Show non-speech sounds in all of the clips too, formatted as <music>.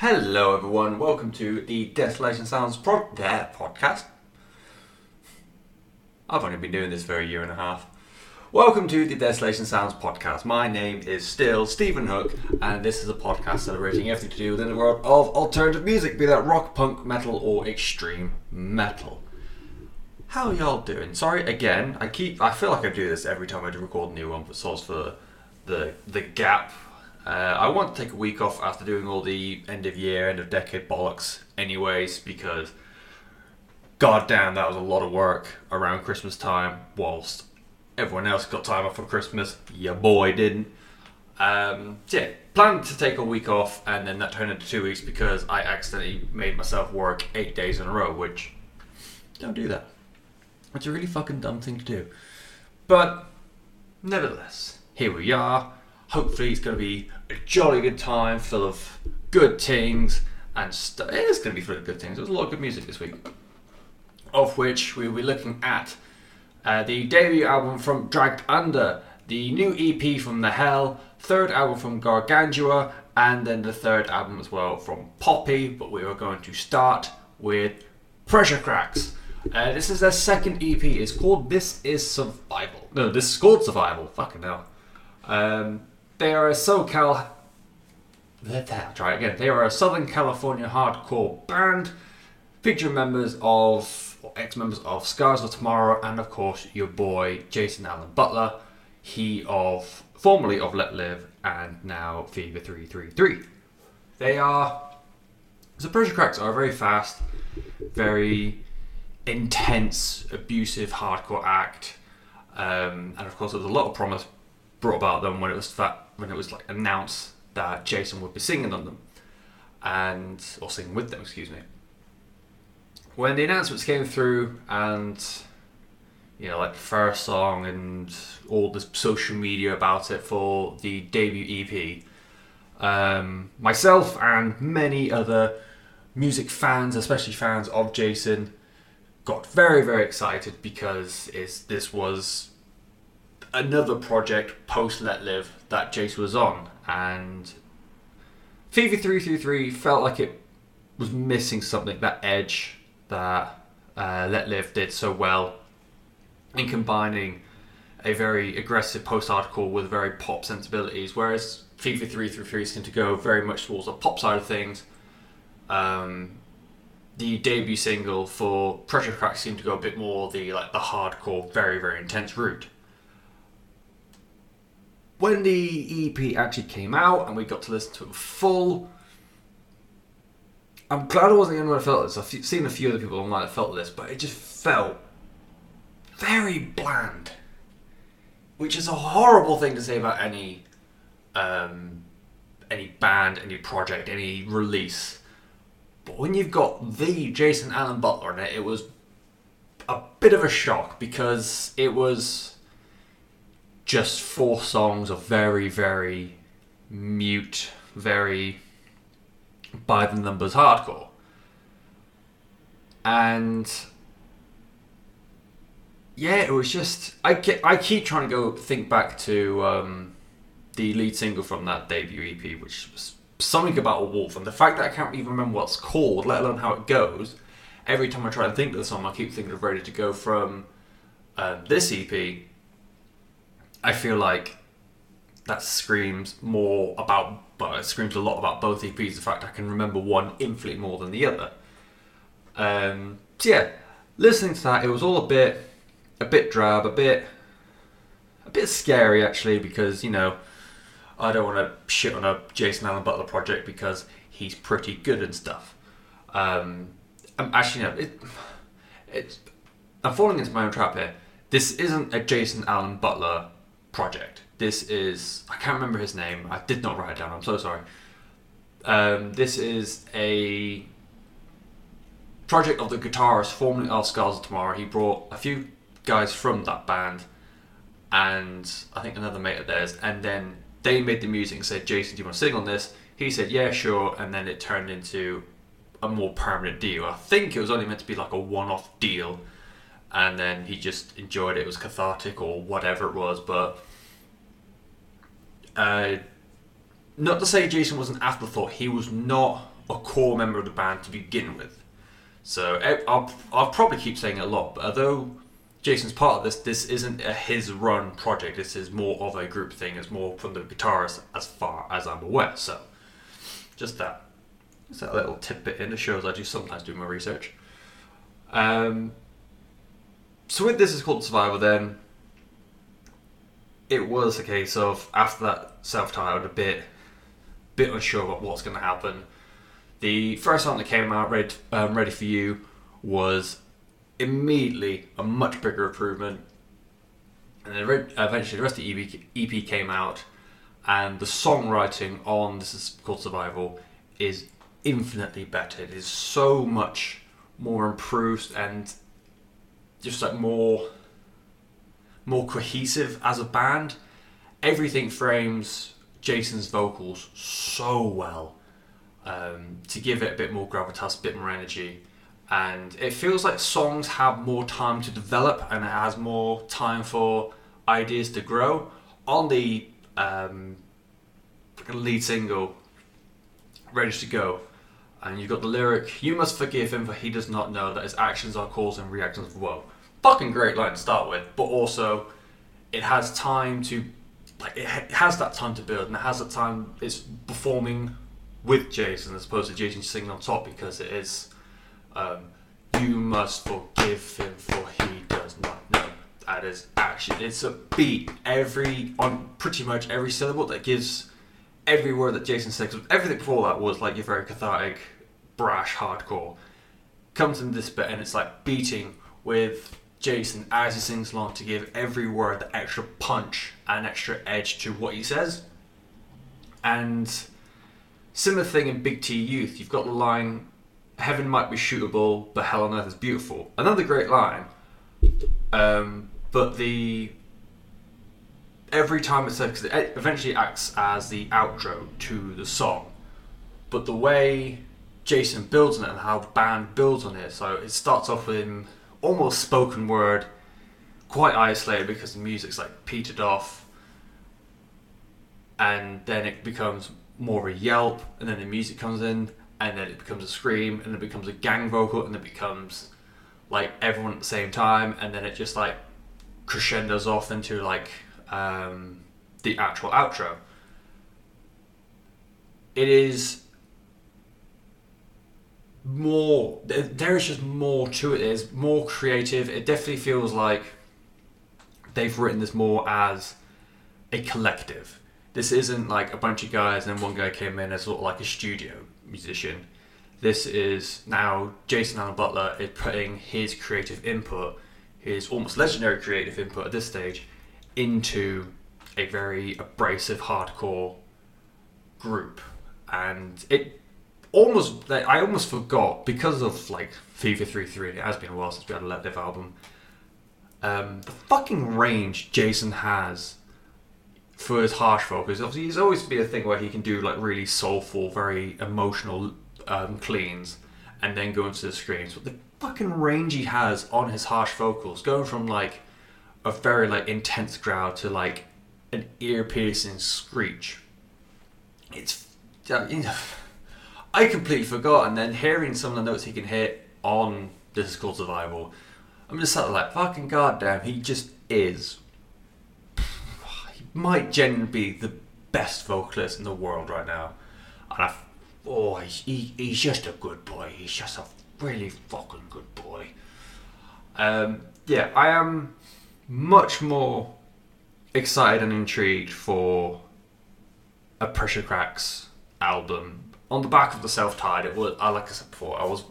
Hello, everyone. Welcome to the Desolation Sounds pro- podcast. I've only been doing this for a year and a half. Welcome to the Desolation Sounds podcast. My name is still Stephen Hook, and this is a podcast celebrating everything to do within the world of alternative music, be that rock, punk, metal, or extreme metal. How y'all doing? Sorry again. I keep. I feel like I do this every time I do record a new one, but source for the the gap. Uh, I want to take a week off after doing all the end of year, end of decade bollocks, anyways, because god damn, that was a lot of work around Christmas time. Whilst everyone else got time off for Christmas, your boy didn't. Um, so yeah, planned to take a week off, and then that turned into two weeks because I accidentally made myself work eight days in a row, which don't do that. It's a really fucking dumb thing to do. But nevertheless, here we are. Hopefully, it's going to be a jolly good time full of good things and stuff. It is going to be full of good things. There's a lot of good music this week, of which we'll be looking at uh, the debut album from Dragged Under, the new EP from The Hell, third album from Gargantua, and then the third album as well from Poppy. But we are going to start with Pressure Cracks. Uh, this is their second EP. It's called This Is Survival. No, this is called Survival. Fucking hell. Um, they are a SoCal. I'll try again. They are a Southern California hardcore band featuring members of, or ex members of Scars of Tomorrow, and of course your boy Jason Aalon Butler. He of formerly of Let Live and now Fever 333. They are. The Pressure Cracks are a very fast, very intense, abusive, hardcore act. Um, and of course, there was a lot of promise brought about them when it was that when it was like announced that Jason would be singing on them, and or singing with them, excuse me. When the announcements came through, and you know, like the first song and all the social media about it for the debut EP, um, myself and many other music fans, especially fans of Jason, got very very excited because this was another project post Let Live that Jace was on, and Fever three three three felt like it was missing something that edge that uh, Let Live did so well in combining a very aggressive post hardcore with very pop sensibilities, whereas three three seemed to go very much towards the pop side of things. Um, the debut single for Pressure Crack seemed to go a bit more the like the hardcore, very very intense route. When the EP actually came out and we got to listen to it full, I'm glad I wasn't the only one who felt this. I've seen a few other people online that felt this, but it just felt very bland, which is a horrible thing to say about any um, any band, any project, any release. But when you've got the Jason Aalon Butler in it, it was a bit of a shock because it was just four songs of very, very mute, very by the numbers hardcore. And yeah, it was just I ke- I keep trying to go think back to um, the lead single from that debut EP, which was something about a wolf, and the fact that I can't even remember what's called, let alone how it goes. Every time I try and think of the song, I keep thinking of "Ready to Go" from um, this EP. I feel like that screams more about, but it screams a lot about both EPs. The fact I can remember one infinitely more than the other. Um, so yeah, listening to that, it was all a bit, a bit drab, a bit, a bit scary actually, because you know, I don't want to shit on a Jason Aalon Butler project because he's pretty good and stuff. Um, I'm actually no, it, it's, I'm falling into my own trap here. This isn't a Jason Aalon Butler project. This is I can't remember his name. I did not write it down. I'm so sorry. Um, this is a project of the guitarist formerly of Scars of Tomorrow. He brought a few guys from that band and I think another mate of theirs, and then they made the music and said, "Jason, do you want to sing on this?" He said, "Yeah, sure," and then it turned into a more permanent deal. I think it was only meant to be like a one-off deal, and then he just enjoyed it. It was cathartic or whatever it was, but uh, not to say Jason was an afterthought. He was not a core member of the band to begin with. So eh, I'll, I'll probably keep saying it a lot, but although Jason's part of this, this isn't a his run project. This is more of a group thing. It's more from the guitarist, as far as I'm aware. So just that, just that little tidbit in the shows I do sometimes do my research. Um, so with this is called Survivor. Then it was a case of after that self-titled a bit, bit unsure about what's going to happen. The first song that came out, "Ready, um, Ready for You," was immediately a much bigger improvement. And then eventually the rest of the EP, EP came out, and the songwriting on this is called Survival is infinitely better. It is so much more improved and just like more more cohesive as a band. Everything frames Jason's vocals so well um, to give it a bit more gravitas, a bit more energy and it feels like songs have more time to develop and it has more time for ideas to grow. On the um, lead single, Ready to Go, and you've got the lyric, You must forgive him for he does not know that his actions are cause and reactions of woe. Fucking great line to start with, but also it has time to, like, it has that time to build and it has that time, it's performing with Jason as opposed to Jason singing on top because it is um, you must forgive him for he does not know. That is action. It's a beat every on pretty much every syllable that gives every word that Jason says. Everything before that was like your very cathartic, brash, hardcore. Comes in this bit and it's like beating with Jason as he sings along to give every word the extra punch and extra edge to what he says. And similar thing in Big T Youth. You've got the line heaven might be shootable, but hell on earth is beautiful. Another great line. Um, but the every time it's because it eventually acts as the outro to the song, but the way Jason builds on it and how the band builds on it, so it starts off with him almost spoken word, quite isolated because the music's like petered off, and then it becomes more of a yelp, and then the music comes in, and then it becomes a scream, and it becomes a gang vocal, and it becomes like everyone at the same time, and then it just like crescendos off into like um, the actual outro. It is more. There is just more to it. It's more creative. It definitely feels like they've written this more as a collective. This isn't like a bunch of guys and then one guy came in as sort of like a studio musician. This is now Jason Aalon Butler is putting his creative input, his almost legendary creative input at this stage, into a very abrasive hardcore group, and it almost I almost forgot because of like Fever Three. It has been a while since we had a Let Live album. Um, the fucking range Jason has for his harsh vocals. Obviously, he's always been a thing where he can do like really soulful, very emotional um, cleans, and then go into the screams. But the fucking range he has on his harsh vocals, going from like a very like intense growl to like an ear-piercing screech. It's you know, <sighs> I completely forgot, and then hearing some of the notes he can hit on "This Is Called Survival," I'm just sort of like, fucking goddamn, he just is <sighs> He might genuinely be the best vocalist in the world right now. And I, oh, he, he's just a good boy. He's just a really fucking good boy. Um, yeah, I am much more excited and intrigued for a Pressure Cracks album. On the back of the Self Tied, it was, I like I said before, I was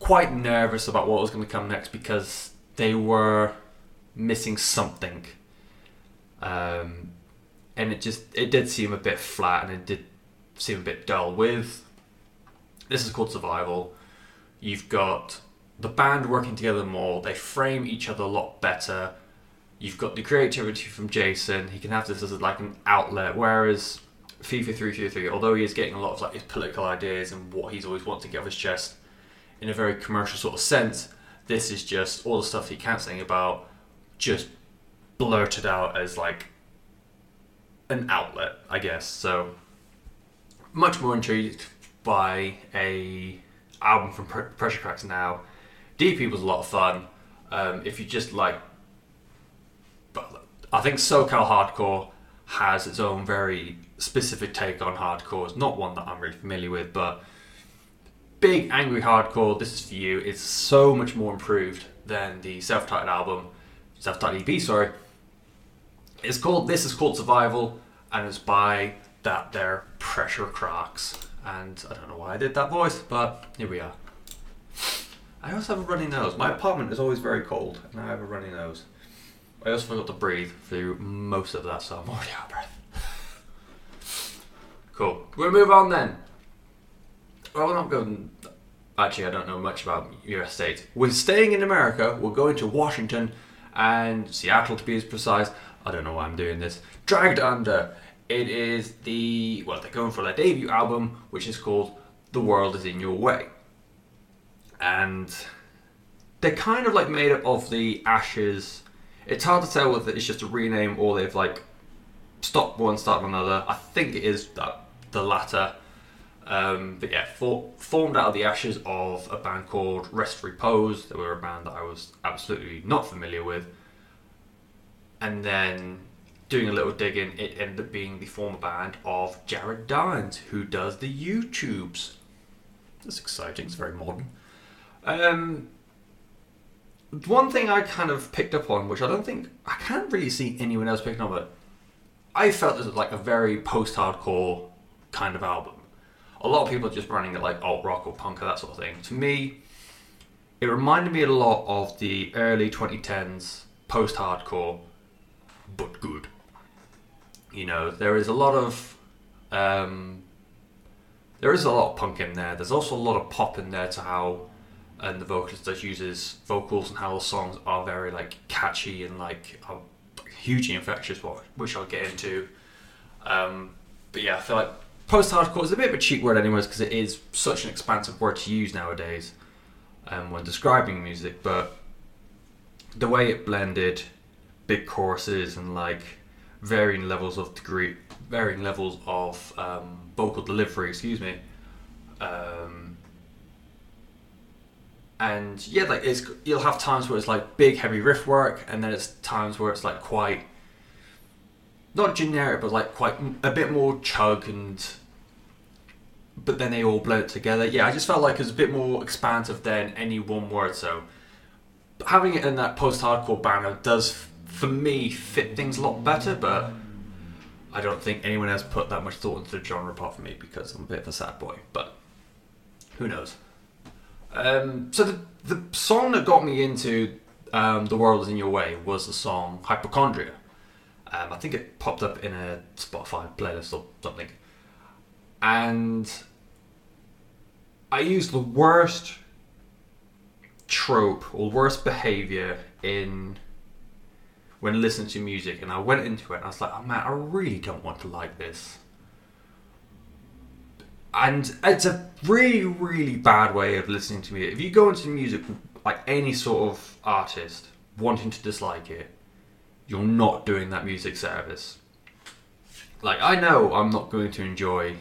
quite nervous about what was going to come next because they were missing something um, and it just it did seem a bit flat and it did seem a bit dull. With this is called survival. You've got the band working together more. They frame each other a lot better. You've got the creativity from Jason. He can have this as like an outlet. Whereas Fever Three Three Three, although he is getting a lot of like his political ideas and what he's always wanted to get off his chest in a very commercial sort of sense, this is just all the stuff he can't sing about, just blurted out as like an outlet, I guess. So much more intrigued by a album from Pressure Cracks now. DP was a lot of fun. Um, if you just like, but I think SoCal hardcore has its own very specific take on hardcore. It's not one that I'm really familiar with, but big angry hardcore. This is for you. It's so much more improved than the self-titled album, self-titled EP. Sorry. It's called. This is called Survival, and it's by that there Pressure Cracks. And I don't know why I did that voice, but here we are. I also have a runny nose. My apartment is always very cold, and I have a runny nose. I also forgot to breathe through most of that, so I'm already out of breath. Cool. We'll move on then. Well, we're not going. Actually, I don't know much about US states. We're staying in America. We're going to Washington and Seattle to be as precise. I don't know why I'm doing this. Dragged Under. It is the well, they're going for their debut album, which is called "The World Is in Your Way," and they're kind of like made up of the Ashes. It's hard to tell whether it's just a rename or they've like stopped one, started another. I think it is that the latter. Um, but yeah, for, formed out of the ashes of a band called Rest Repose. They were a band that I was absolutely not familiar with. And then doing a little digging, it ended up being the former band of Jared Dines, who does the YouTubes. That's exciting. It's very modern. Um, one thing I kind of picked up on, which I don't think I can't really see anyone else picking up, but I felt this was like a very post-hardcore kind of album. A lot of people are just running it like alt rock or punk or that sort of thing. To me, it reminded me a lot of the early 2010s post-hardcore, but good. You know, there is a lot of um, there is a lot of punk in there. There's also a lot of pop in there to how and the vocalist does uses vocals and how the songs are very like catchy and like are hugely infectious, which I'll get into. Um, but yeah, I feel like post-hardcore is a bit of a cheap word, anyways, because it is such an expansive word to use nowadays um, when describing music. But the way it blended big choruses and like varying levels of degree, varying levels of um, vocal delivery, excuse me. Um, and yeah, like it's you'll have times where it's like big heavy riff work, and then it's times where it's like quite not generic, but like quite a bit more chug and. But then they all blend together. Yeah, I just felt like it was a bit more expansive than any one word. So having it in that post-hardcore banner does, for me, fit things a lot better. But I don't think anyone else put that much thought into the genre apart from me because I'm a bit of a sad boy. But who knows? Um, so the the song that got me into um, "The World Is in Your Way" was the song "Hypochondria." Um, I think it popped up in a Spotify playlist or something, and I used the worst trope or worst behavior in when listening to music, and I went into it and I was like, "Oh man, I really don't want to like this." And it's a really really bad way of listening to music. If you go into music like any sort of artist wanting to dislike it you're not doing that music service. Like i know i'm not going to enjoy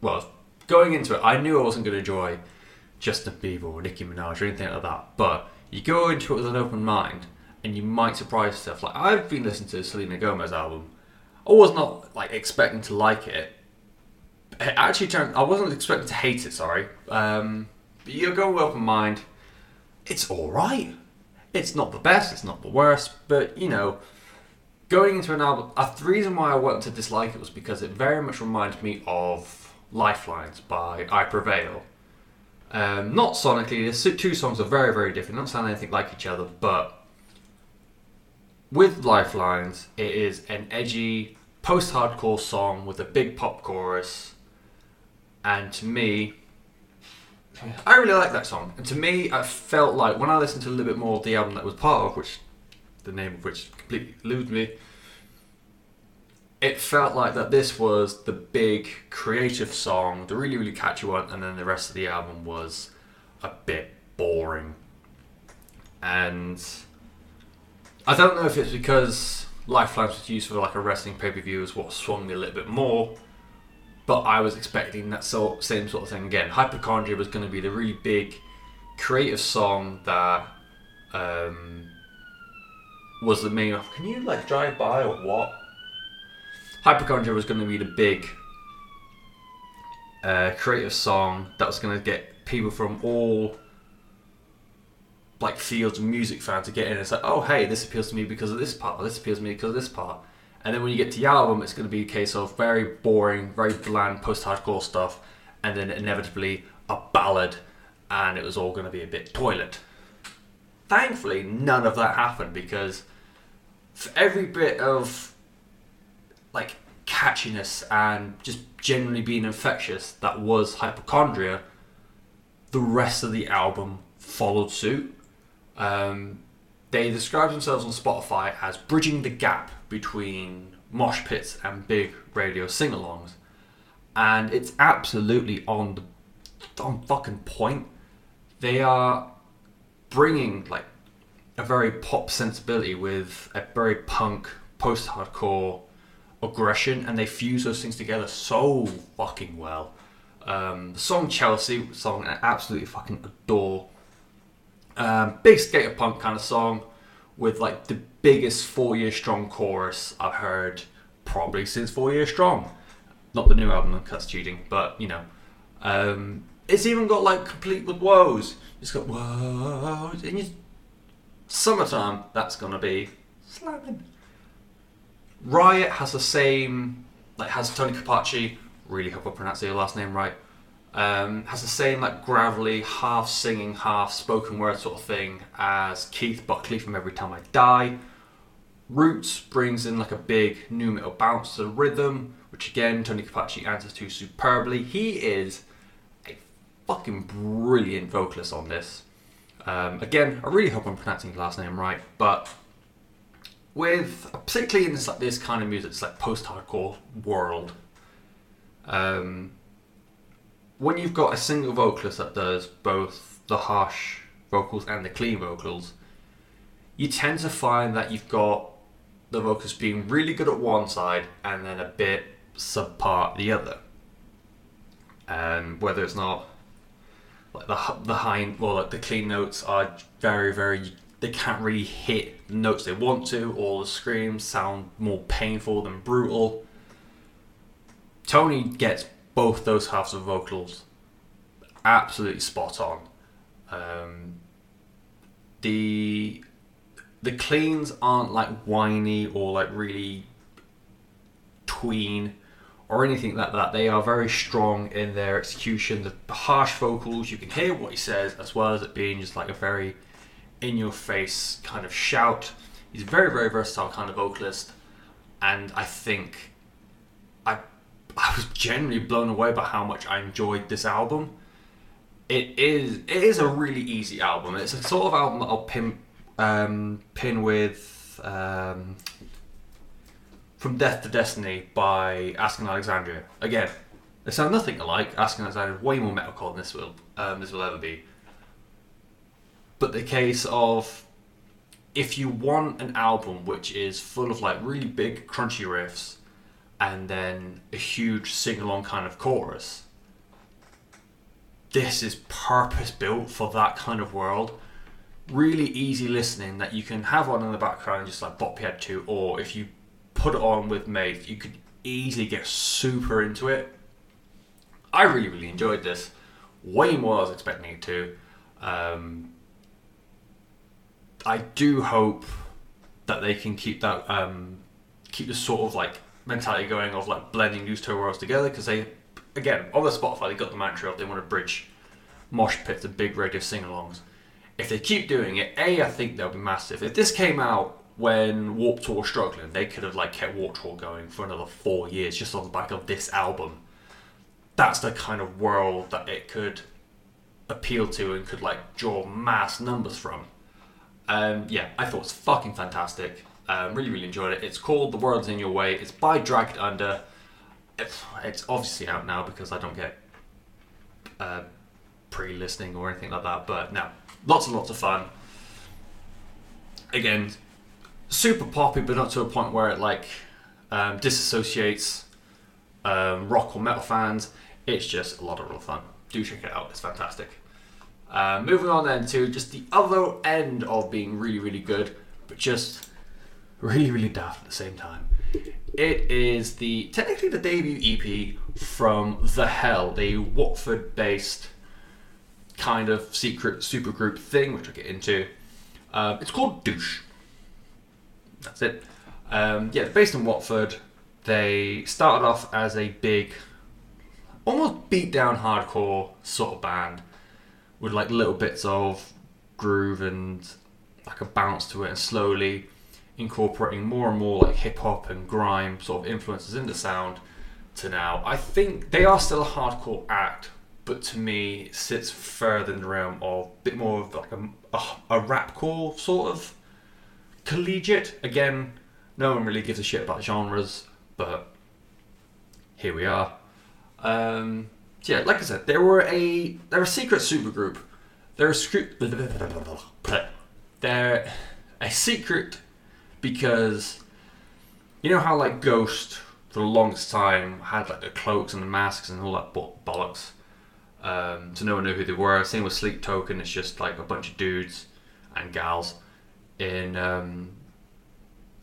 well going into it i knew i wasn't going to enjoy justin bieber or nicki minaj or anything like that but you go into it with an open mind and you might surprise yourself. Like i've been listening to selena gomez album. I was not like expecting to like it it actually. I wasn't expecting to hate it. Sorry, um, but you go with open mind. It's all right. It's not the best. It's not the worst. But you know, going into an album, uh, the reason why I wanted to dislike it was because it very much reminded me of Lifelines by I Prevail. Um, not sonically, the two songs are very, very different. Don't sound anything like each other, but with Lifelines, it is an edgy post-hardcore song with a big pop chorus and to me, I really like that song. And to me, I felt like when I listened to a little bit more of the album that was part of, which the name of which completely eludes me, it felt like that this was the big creative song, the really really catchy one, and then the rest of the album was a bit boring. And I don't know if it's because Lifelines was used for like a wrestling pay per view is what swung me a little bit more, but I was expecting that sort same sort of thing again. Hypochondria was going to be the really big creative song that um, was the main. Can you like drive by or what? Hypochondria was going to be the big uh, creative song that was going to get people from all like fields of music fans to get in. It's like, oh hey, this appeals to me because of this part. Or this appeals to me because of this part. And then when you get to the album, it's going to be a case of very boring, very bland post-hardcore stuff, and then inevitably a ballad, and it was all going to be a bit toilet. Thankfully, none of that happened because for every bit of like catchiness and just generally being infectious that was hypochondria, the rest of the album followed suit. Um, they describe themselves on Spotify as bridging the gap between mosh pits and big radio sing-alongs, and it's absolutely on the on fucking point. They are bringing like a very pop sensibility with a very punk post-hardcore aggression, and they fuse those things together so fucking well. Um, the song Chelsea, song I absolutely fucking adore. Um, big skater punk kind of song with like the biggest four year strong chorus I've heard probably since Four Year Strong. Not the new album, that's cheating, but you know. Um, it's even got like complete with woes. It's got woes, and you, summertime. That's gonna be slamming. Riot has the same, like has Tony Capace. Really hope I pronounce your last name right. Um, has the same like gravelly, half singing, half spoken word sort of thing as Keith Buckley from Every Time I Die. Roots brings in like a big nu metal bounce to the rhythm, which again Tony Capacci answers to superbly. He is a fucking brilliant vocalist on this. Um, again, I really hope I'm pronouncing his last name right, but with particularly in this like this kind of music, it's like post-hardcore world. Um, when you've got a single vocalist that does both the harsh vocals and the clean vocals, you tend to find that you've got the vocalist being really good at one side and then a bit subpar the other. And whether it's not like the the high or like the clean notes are very very they can't really hit the notes they want to, or the screams sound more painful than brutal. Tony gets both those halves of vocals absolutely spot on. Um, the the cleans aren't like whiny or like really tween or anything like that. They are very strong in their execution. The harsh vocals, you can hear what he says, as well as it being just like a very in your face kind of shout. He's a very, very versatile kind of vocalist, and I think I was genuinely blown away by how much I enjoyed this album. It is it is a really easy album. It's a sort of album that I'll pin um, pin with um, from Death to Destiny by Asking Alexandria. Again, they sound nothing alike. Asking Alexandria is way more metalcore than this will um, this will ever be. But the case of if you want an album which is full of like really big crunchy riffs and then a huge sing along kind of chorus, this is purpose built for that kind of world. Really easy listening that you can have on in the background, just like bop your head to, or if you put it on with Maeve, you could easily get super into it. I really, really enjoyed this. Way more than I was expecting it to. Um, I do hope that they can keep that um, keep the sort of like mentality going of like blending these two worlds together because they again on the Spotify they got the mantra of they want to bridge mosh pits and big radio sing-alongs. If they keep doing it, a I think they'll be massive. If this came out when Warped Tour was struggling, they could have like kept Warped Tour going for another four years just on the back of this album. That's the kind of world that it could appeal to and could like draw mass numbers from. Um, yeah, I thought it was fucking fantastic. Um, really, really enjoyed it. It's called The World's in Your Way. It's by Dragged Under. It's, obviously out now because I don't get uh, pre-listening or anything like that. But no, lots and lots of fun. Again, super poppy, but not to a point where it like um, disassociates um, rock or metal fans, it's just a lot of real fun. Do check it out; it's fantastic. Uh, moving on then to just the other end of being really, really good, but just really, really daft at the same time. It is the technically the debut EP from The Hell, the Watford-based kind of secret supergroup thing, which I'll get into. Uh, it's called Douche. That's it. Um, yeah, based in Watford. They started off as a big, almost beat down hardcore sort of band with like little bits of groove and like a bounce to it, and slowly incorporating more and more like hip hop and grime sort of influences in the sound to now. I think they are still a hardcore act, but to me it sits further in the realm of a bit more of like a, a, a rapcore sort of collegiate. Again, no one really gives a shit about genres, but here we are. Um, yeah, like I said, they were a they're a secret supergroup. They're a script. <laughs> They're a secret because you know how like Ghost for the longest time had like the cloaks and the masks and all that bo- bollocks. Um, so no one knew who they were. Same with Sleep Token. It's just like a bunch of dudes and gals in um,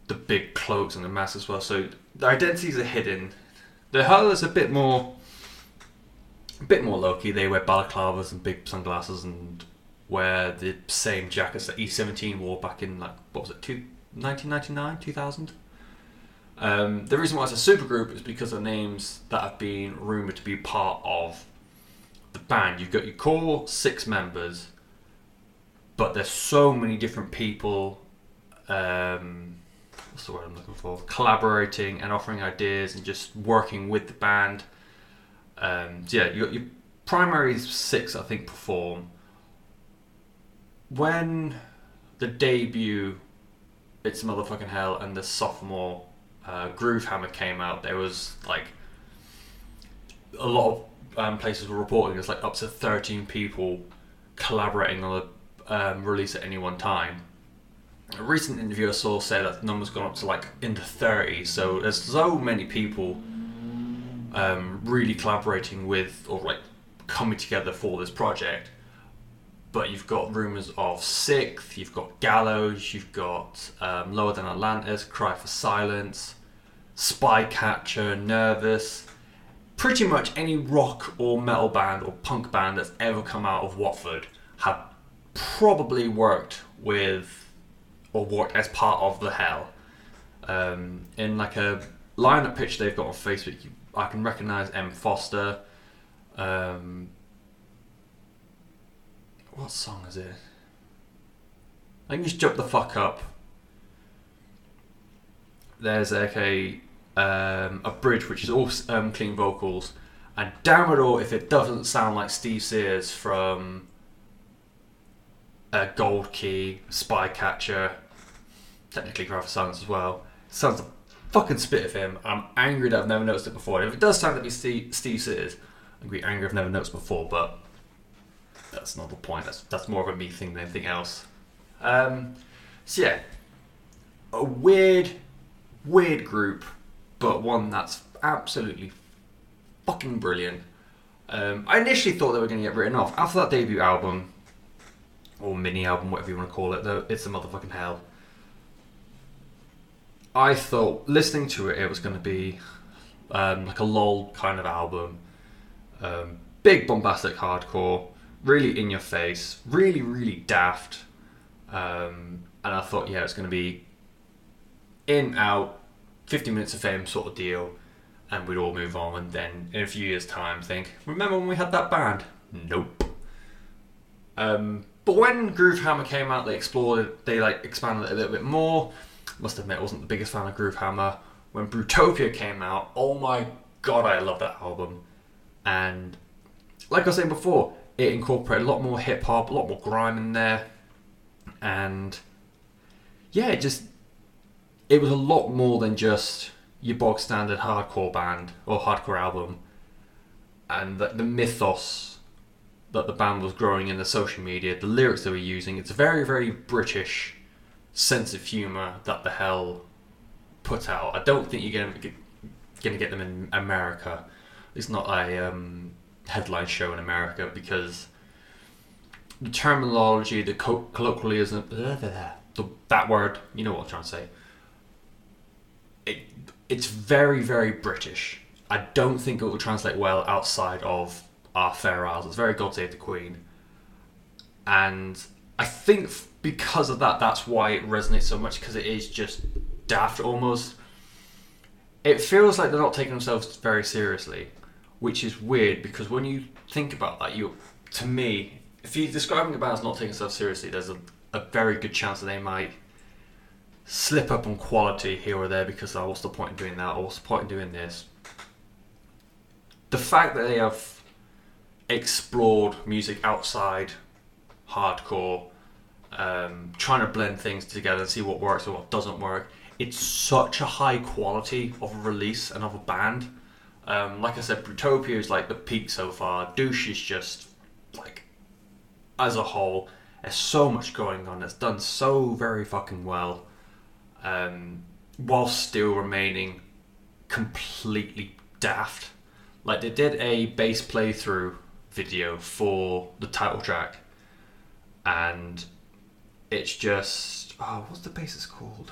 the big cloaks and the masks as well. So the identities are hidden. The Hell is a bit more, a bit more low key. They wear balaclavas and big sunglasses and wear the same jackets that E17 wore back in like what was it, two, 1999, 2000. Um, the reason why it's a supergroup is because of names that have been rumored to be part of the band. You've got your core six members, but there's so many different people. Um, what's the word I'm looking for? Collaborating and offering ideas and just working with the band. Um, so yeah, you got your primary six, I think, perform. When the debut, it's motherfucking hell, and the sophomore uh, Groove Hammer came out, there was like a lot of um, places were reporting there's like up to 13 people collaborating on a um, release at any one time. A recent interview I saw said that the number's gone up to like in the 30s, so there's so many people um, really collaborating with or like coming together for this project. But you've got rumours of SikTh, you've got Gallows, you've got um, Lower Than Atlantis, Cry for Silence, Spycatcher, Nervous. Pretty much any rock or metal band or punk band that's ever come out of Watford have probably worked with or worked as part of the Hell. Um, in like a lineup pitch they've got on Facebook, I can recognise M Foster. Um, what song is it? I can just jump the fuck up. There's like a um, a bridge which is all um, clean vocals, and damn it all if it doesn't sound like Steve Sears from uh, Gold Key, Spycatcher, technically for Silence as well. It sounds a fucking spit of him. I'm angry that I've never noticed it before. If it does sound like Steve, Steve Sears, I'm be angry if I've never noticed before, but that's not the point. That's that's more of a me thing than anything else. Um, so yeah, a weird, weird group, but one that's absolutely fucking brilliant. Um, I initially thought they were going to get written off after that debut album or mini album, whatever you want to call it. Though it's a motherfucking hell. I thought listening to it, it was going to be um, like a lull kind of album, um, big bombastic hardcore, really in your face, really really daft, um, and I thought yeah it's going to be in out, fifty minutes of fame sort of deal, and we'd all move on, and then in a few years' time think remember when we had that band? Nope. Um, but when Groove Hammer came out, they explored they like expanded it a little bit more. Must admit, I wasn't the biggest fan of Groove Hammer. When Brutopia came out, oh my god, I love that album. And like I was saying before, it incorporated a lot more hip hop, a lot more grime in there, and yeah, it just it was a lot more than just your bog standard hardcore band or hardcore album, and the, the mythos that the band was growing in the social media, the lyrics they were using. It's a very very British sense of humour that the hell put out. I don't think you're gonna get, going to get them in America. It's not a um, headline show in America because the terminology, the co- colloquialism, blah, blah, blah, the, that word, you know what I'm trying to say. It, it's very, very British. I don't think it will translate well outside of our Fair Isles. It's very God Save the Queen. And I think because of that, that's why it resonates so much because it is just daft almost. It feels like they're not taking themselves very seriously, which is weird because when you think about that, you, to me, if you're describing a band as not taking themselves seriously, there's a, a very good chance that they might slip up on quality here or there because oh, what's the point in doing that or what's the point in doing this? The fact that they have explored music outside hardcore, um, trying to blend things together and see what works and what doesn't work. It's such a high quality of a release and of a band. Um, like I said, Brutopia is like the peak so far. Douche is just like, as a whole, there's so much going on. It's done so very fucking well, um, while still remaining completely daft. Like they did a bass playthrough video for the title track, and it's just oh, what's the bassist called?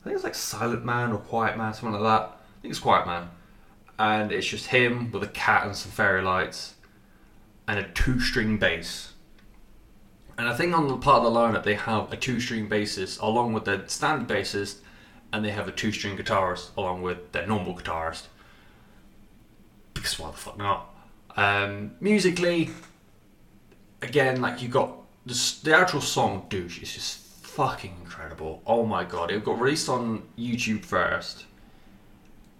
I think it's like Silent Man or Quiet Man, something like that. I think it's Quiet Man, and it's just him with a cat and some fairy lights, and a two-string bass. And I think on the part of the lineup they have a two-string bassist along with the standard bassist, and they have a two-string guitarist along with their normal guitarist. Because why the fuck not? Um, musically, again, like you got the, the actual song "Douche" is just fucking incredible. Oh my god, it got released on YouTube first,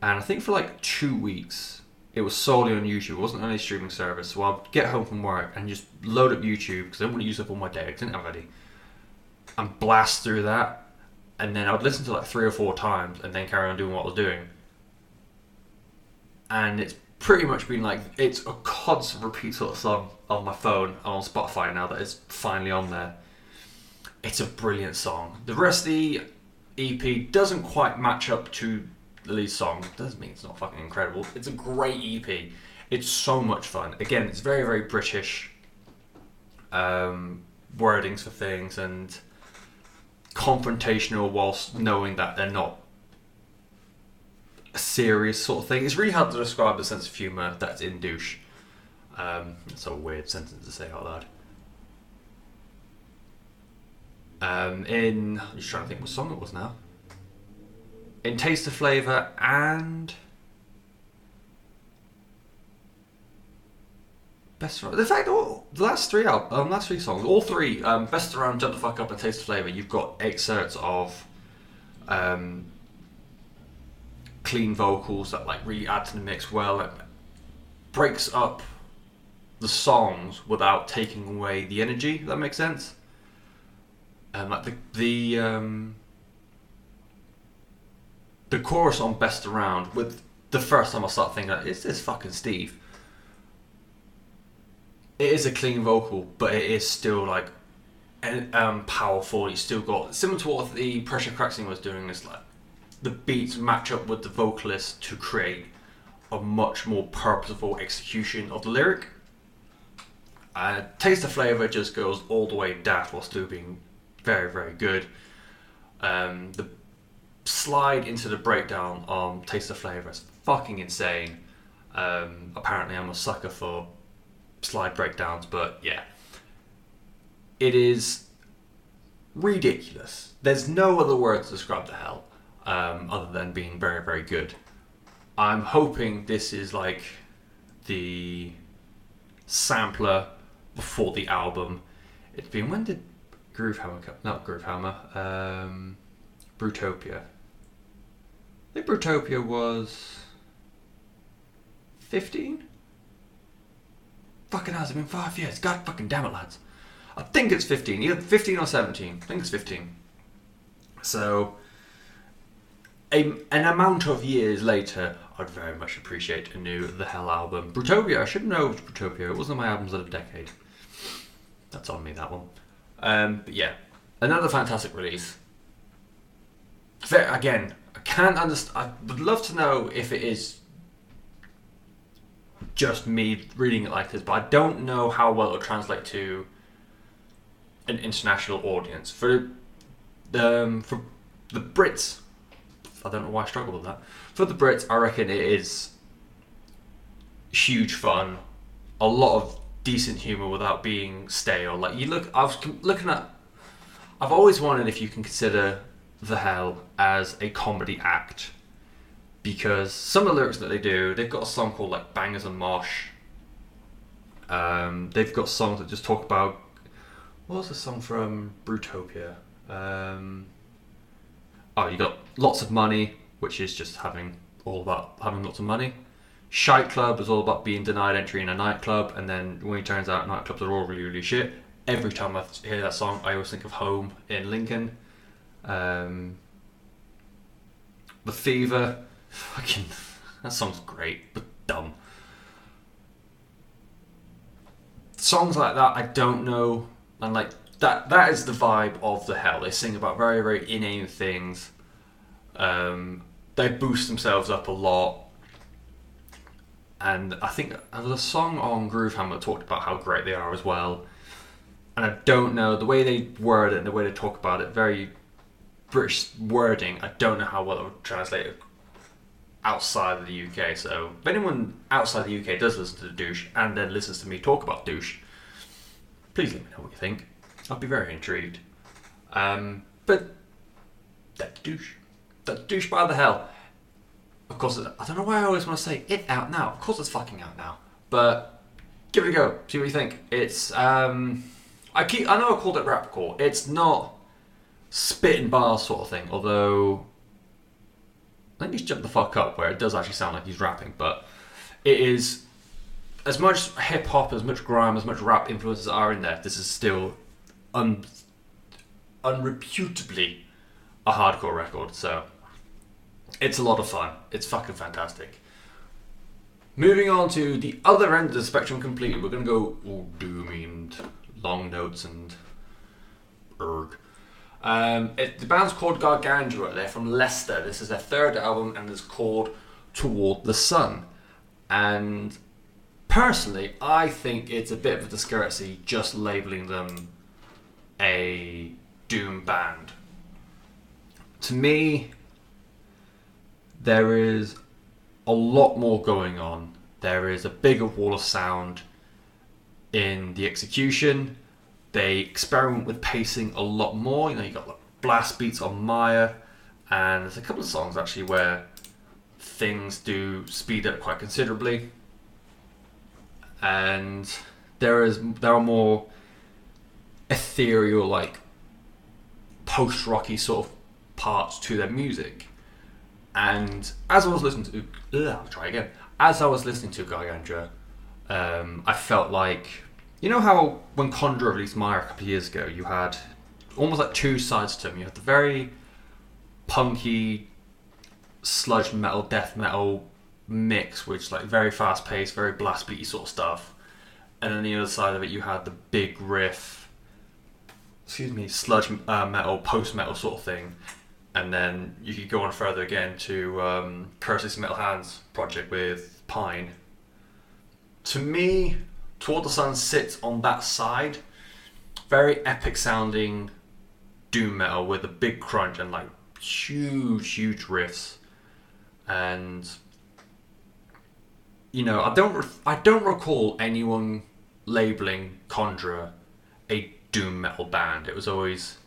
and I think for like two weeks it was solely on YouTube. It wasn't on any streaming service. So I'd get home from work and just load up YouTube because I didn't want to use up all my data. I didn't have any, and blast through that, and then I would listen to like three or four times and then carry on doing what I was doing. And it's pretty much been like it's a constant repeat sort of song on my phone and on Spotify now that it's finally on there. It's a brilliant song. The rest of the EP doesn't quite match up to the lead song. Doesn't mean it's not fucking incredible. It's a great EP. It's so much fun. Again, it's very very British. Um, wordings for things and confrontational whilst knowing that they're not a serious sort of thing. It's really hard to describe the sense of humour that's in douche. Um, it's a weird sentence to say out loud. Um, in I'm just trying to think what song it was now. In Taste of Flavour and Best around. In fact, all, the last three out, um, last three songs, all three, um, Best around, Jump the Fuck Up, and Taste of Flavour. You've got excerpts of um, clean vocals that like really add to the mix well. It breaks up the songs without taking away the energy. That makes sense. And like the the um, the chorus on Best Around with the first time I start thinking, like, is this fucking Steve? It is a clean vocal, but it is still like um, powerful. You still got similar to what the Pressure Cracksing was doing. Is like the beats match up with the vocalist to create a much more purposeful execution of the lyric. Uh, Taste of Flavor just goes all the way daft while still being very, very good. Um, the slide into the breakdown on Taste of Flavor is fucking insane. Um, apparently, I'm a sucker for slide breakdowns, but yeah. It is ridiculous. There's no other word to describe the hell um, other than being very, very good. I'm hoping this is like the sampler before the album. It's been when did Groovehammer? Not Groovehammer. Um, Brutopia. I think Brutopia was fifteen. Fucking has it been five years? God fucking damn it, lads! I think it's fifteen. Either fifteen or seventeen. I think it's fifteen. So a, an amount of years later, I'd very much appreciate a new The Hell album. Brutopia, I should know Brutopia. It wasn't my albums of the decade. That's on me, that one. Um, but yeah, another fantastic release. Again, I can't understand. I would love to know if it is just me reading it like this, but I don't know how well it'll translate to an international audience. For the um, for the Brits, I don't know why I struggle with that. For the Brits, I reckon it is huge fun, a lot of decent humor without being stale. Like you look, I was looking at. I've always wondered if you can consider the Hell as a comedy act because some of the lyrics that they do, they've got a song called like Bangers and Mosh. Um, they've got songs that just talk about what was the song from Brutopia? Um, oh, you got lots of money, which is just having all about having lots of money. Shite Club is all about being denied entry in a nightclub, and then when it turns out nightclubs are all really, really shit. Every time I hear that song, I always think of home in Lincoln. Um, the Fever, fucking, <laughs> that song's great, but dumb. Songs like that, I don't know, and like that, that is the vibe of the hell. They sing about very, very inane things. Um, they boost themselves up a lot and I think a song on Groove Hammer that talked about how great they are as well. And I don't know the way they word it and the way they talk about it, very British wording. I don't know how well it would translate outside of the UK. So if anyone outside the UK does listen to the douche and then listens to me talk about douche, please let me know what you think. I'd be very intrigued. Um, but that douche, that douche by the hell. Of course, I don't know why I always want to say it out now. Of course, it's fucking out now. But give it a go. See what you think. It's um, I keep I know I called it rapcore. It's not spit and bar sort of thing. Although let me just jump the fuck up where it does actually sound like he's rapping, but it is as much hip hop, as much grime, as much rap influences are in there. This is still un unreputably a hardcore record. So it's a lot of fun. It's fucking fantastic. Moving on to the other end of the spectrum completely, we're going to go all doomy and long notes and erg. Um, it, the band's called Gargantua. They're from Leicester. This is their third album and it's called Toward the Sun. And personally, I think it's a bit of a discourtesy just labeling them a doom band. To me, there is a lot more going on. There is a bigger wall of sound in the execution. They experiment with pacing a lot more. You know, you got like blast beats on Maya, and there's a couple of songs actually where things do speed up quite considerably. And there is there are more ethereal, like post rocky sort of parts to their music. And as I was listening to, ugh, I'll try again. As I was listening to Gargantua, um, I felt like, you know how when Conjurer released Mire a couple of years ago, you had almost like two sides to him. You had the very punky, sludge metal, death metal mix, which like very fast paced, very blast beaty sort of stuff. And then the other side of it, you had the big riff, excuse me, sludge uh, metal, post metal sort of thing and then you could go on further again to um, Metal Hands project with Pijn. To me, Toward the Sun sits on that side, very epic sounding doom metal with a big crunch and like huge, huge riffs, and you know I don't I don't recall anyone labeling Conjurer a doom metal band. It was always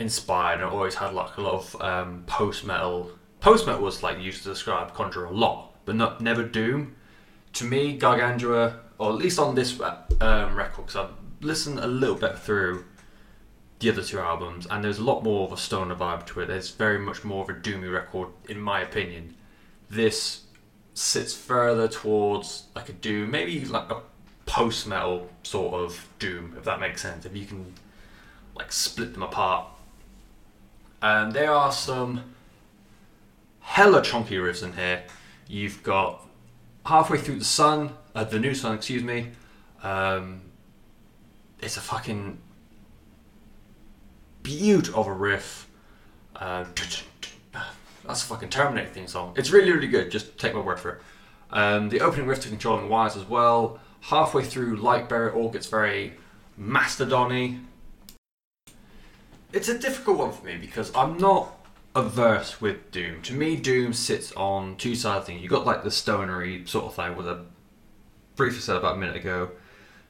inspired and always had like a lot of um, post metal. Post metal was like used to describe Conjurer a lot, but not never Doom. To me, Gargantua, or at least on this um, record, because I've listened a little bit through the other two albums, and there's a lot more of a stoner vibe to it. There's very much more of a doomy record, in my opinion. This sits further towards like a doom, maybe like a post metal sort of doom, if that makes sense. If you can like split them apart and there are some hella chunky riffs in here. You've got halfway through the sun, uh, the new sun, excuse me. Um, it's a fucking beaut of a riff. Uh, that's a fucking Terminator theme song. It's really, really good. Just take my word for it. Um, the opening riff to Controlling Wires as well. Halfway through Lightbearer, it all gets very mastodon It's a difficult one for me because I'm not averse with Doom. To me, Doom sits on two sides of things. You got like the stonery sort of thing, with I briefly said about a minute ago.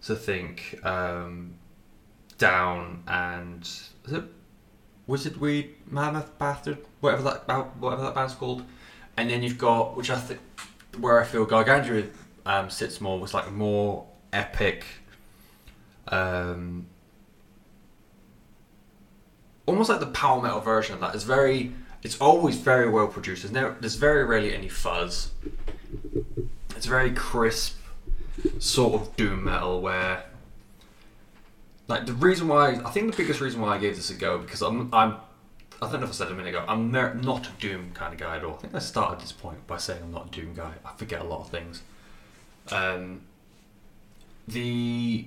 So think um, Down and is it Wizard Weed, Mammoth Bastard, whatever that whatever that band's called, and then you've got which I think where I feel Gargantua um, sits more was like more epic, um, almost like the power metal version of that. It's very, it's always very well produced. There's never, there's very rarely any fuzz. It's very crisp, sort of doom metal where like the reason why I think the biggest reason why I gave this a go because I'm I'm I don't know if I said a minute ago I'm not a Doom kind of guy at all. I think I started this point by saying I'm not a Doom guy. I forget a lot of things. Um, the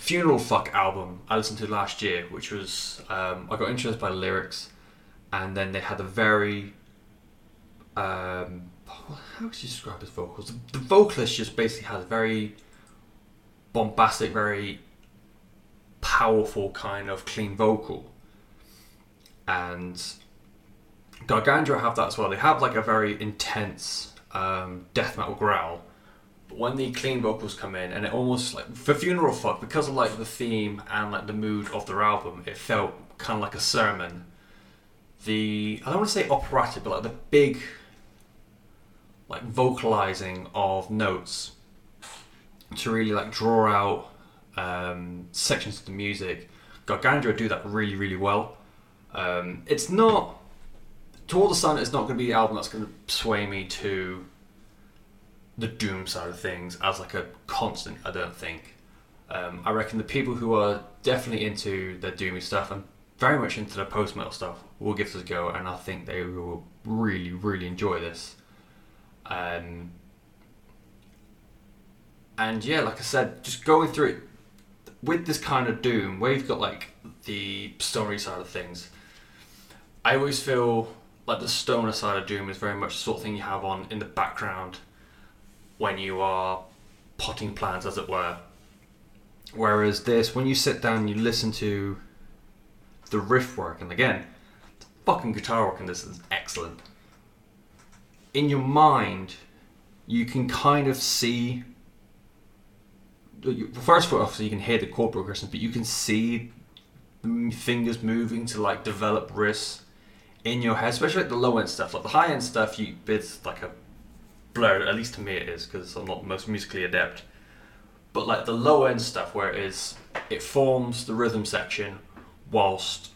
Funeral Fuck album I listened to last year, which was um, I got interested by the lyrics, and then they had a very um, how would you describe his vocals? The, the vocalist just basically had a very bombastic, very powerful kind of clean vocal. And Gargantua have that as well. They have like a very intense um, death metal growl. When the clean vocals come in, and it almost like for Funeral Fuck, because of like the theme and like the mood of their album, it felt kind of like a sermon. The I don't want to say operatic, but like the big like vocalizing of notes to really like draw out um, sections of the music. Gargantua do that really, really well. Um, it's not. Toward the Sun It's not going to be the album that's going to sway me to the Doom side of things as like a constant, I don't think. Um, I reckon the people who are definitely into the Doomy stuff and very much into the post metal stuff will give this a go, and I think they will really, really enjoy this. Um, and yeah, like I said, just going through it with this kind of doom, where you've got like the story side of things, I always feel like the stoner side of doom is very much the sort of thing you have on in the background when you are potting plants, as it were. Whereas this, when you sit down, and you listen to the riff work, and again, the fucking guitar work in this is excellent. In your mind, you can kind of see first of all, obviously you can hear the chord progressions, but you can see the fingers moving to like develop riffs in your head, especially like the low end stuff. Like the high end stuff, you it's like a blur. At least to me, it is because I'm not most musically adept. But like the low end stuff, where it is, it forms the rhythm section whilst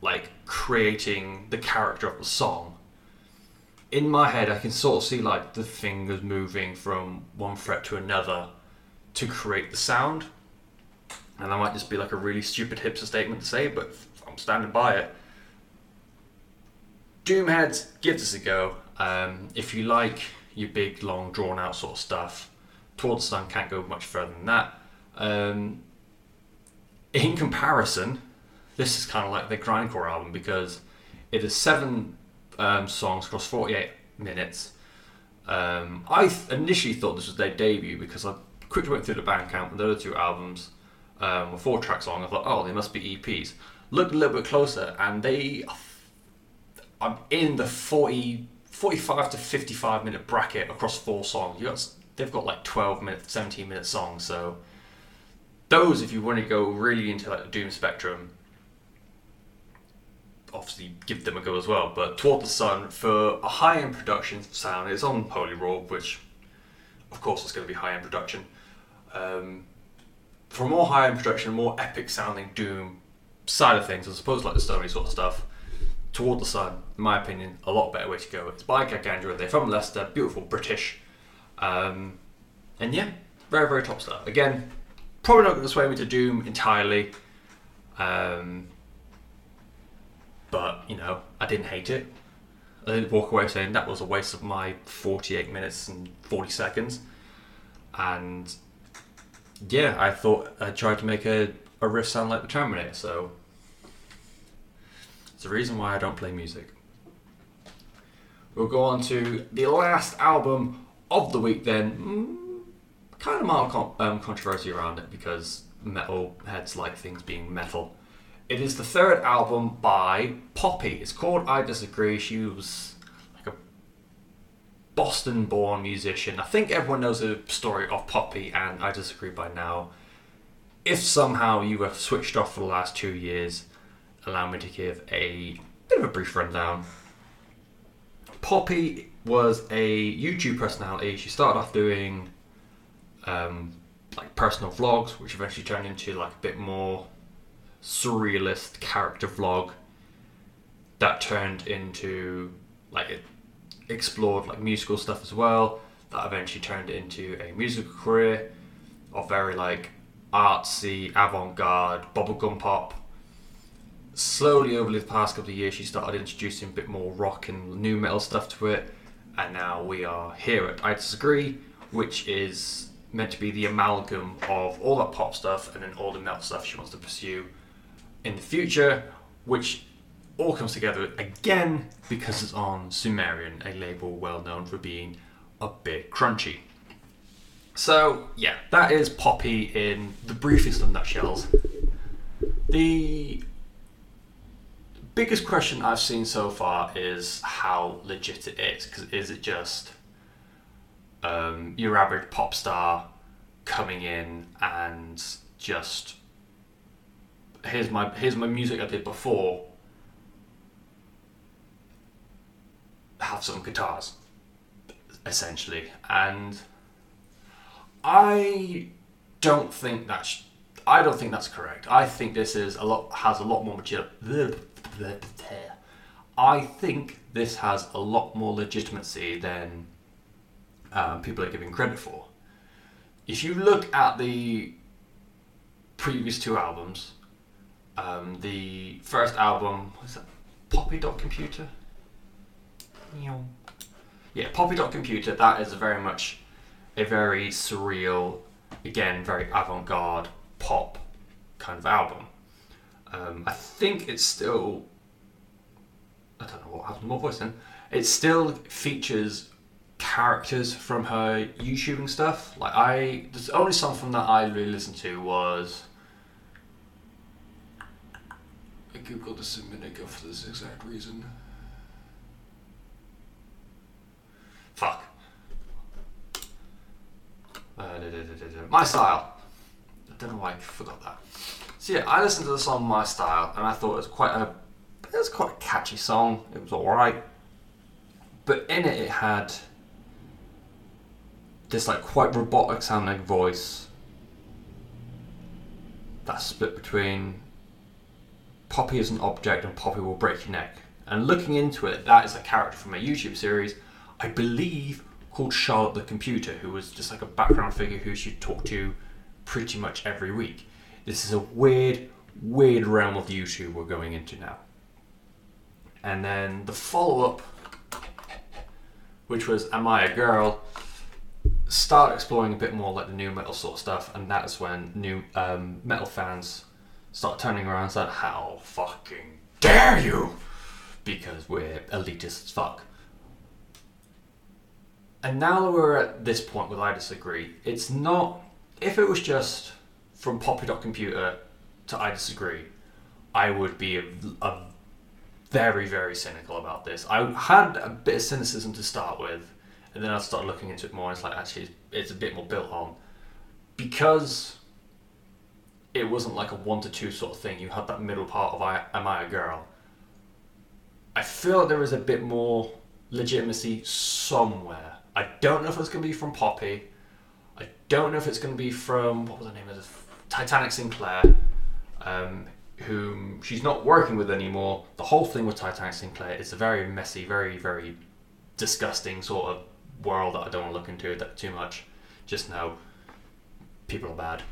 like creating the character of the song. In my head, I can sort of see like the fingers moving from one fret to another to create the sound. And that might just be like a really stupid hipster statement to say, but I'm standing by it. Doomheads, give this a go. Um, if you like your big, long, drawn out sort of stuff, Towards the Sun can't go much further than that. Um, in comparison, this is kind of like the grindcore album because it is seven um, songs across 48 minutes. Um, I th- initially thought this was their debut because I quickly went through the Bandcamp and the other two albums um, were four tracks long. I thought, oh, they must be EPs. Looked a little bit closer, and they, I'm in the 40, 45 to 55 minute bracket across four songs. You got, they've got like 12 minute, 17 minute songs. So those, if you want to go really into like the Doom spectrum, obviously give them a go as well. But Toward the Sun, for a high end production sound, it's on Holy Roar, which of course it's going to be high end production um, for more high end production, more epic sounding Doom side of things, as opposed to like the Stony sort of stuff, Toward the Sun, in my opinion, a lot better way to go. It's by Gargantua, they're from Leicester, beautiful British. Um, and yeah, very, very top stuff. Again, probably not going to sway me to Doom entirely. Um, but, you know, I didn't hate it. I didn't walk away saying that was a waste of my 48 minutes and 40 seconds. And yeah, I thought I tried to make a, a riff sound like the Terminator, so it's the reason why I don't play music. We'll go on to the last album of the week then. Mm, kind of mild um, controversy around it because metal heads like things being metal. It is the third album by Poppy. It's called I Disagree. She was like a Boston born musician. I think everyone knows the story of Poppy and I Disagree by now. If somehow you have switched off for the last two years, allow me to give a bit of a brief rundown. Poppy was a YouTube personality. She started off doing um, like personal vlogs, which eventually turned into like a bit more surrealist character vlog. That turned into like it explored like musical stuff as well. That eventually turned into a musical career of very like artsy, avant-garde, bubblegum pop. Slowly over the past couple of years, she started introducing a bit more rock and nu metal stuff to it, and now we are here at I Disagree, which is meant to be the amalgam of all that pop stuff and then all the metal stuff she wants to pursue in the future, which all comes together again because it's on Sumerian, a label well known for being a bit crunchy. So, yeah, that is Poppy in the briefest of nutshells. The biggest question I've seen so far is how legit it is. Because is it just um, your average pop star coming in and just here's my here's my music I did before. Have some guitars, essentially, and I don't think that's I don't think that's correct. I think this is a lot has a lot more legit. I think this has a lot more legitimacy than um, people are giving credit for. If you look at the previous two albums, um, the first album was that Poppy Dot Computer. Yeah, Poppy Dot Computer. That is very much a very surreal, again, very avant-garde pop kind of album. Um, I think it's still. I don't know what happened to my voice then. It still features characters from her YouTubing stuff. Like I, the only song from that I really listened to was. I googled this a minute ago for this exact reason. Fuck. Uh, da, da, da, My style. I don't know why I forgot that. So yeah, I listened to the song My Style and I thought it was quite a it was quite a catchy song. It was alright. But in it it had this like quite robotic sounding voice that's split between Poppy is an object and Poppy will break your neck. And looking into it, that is a character from a YouTube series, I believe called Charlotte the Computer, who was just like a background figure who she'd talk to pretty much every week. This is a weird, weird realm of YouTube we're going into now. And then the follow up, which was Am I a Girl? Start exploring a bit more like the nu metal sort of stuff, and that's when new um, metal fans start turning around and said, How fucking dare you! Because we're elitist as fuck. And now that we're at this point with I Disagree, it's not. If it was just from Poppy Dot Computer to I Disagree, I would be a, a very, very cynical about this. I had a bit of cynicism to start with, and then I started looking into it more. And it's like actually, it's a bit more built on because it wasn't like a one to two sort of thing. You had that middle part of I, Am I a Girl? I feel like there is a bit more legitimacy somewhere. I don't know if it's going to be from Poppy. I don't know if it's going to be from, what was the name of the Titanic Sinclair, um, whom she's not working with anymore. The whole thing with Titanic Sinclair is a very messy, very, very disgusting sort of world that I don't want to look into that too much. Just know people are bad.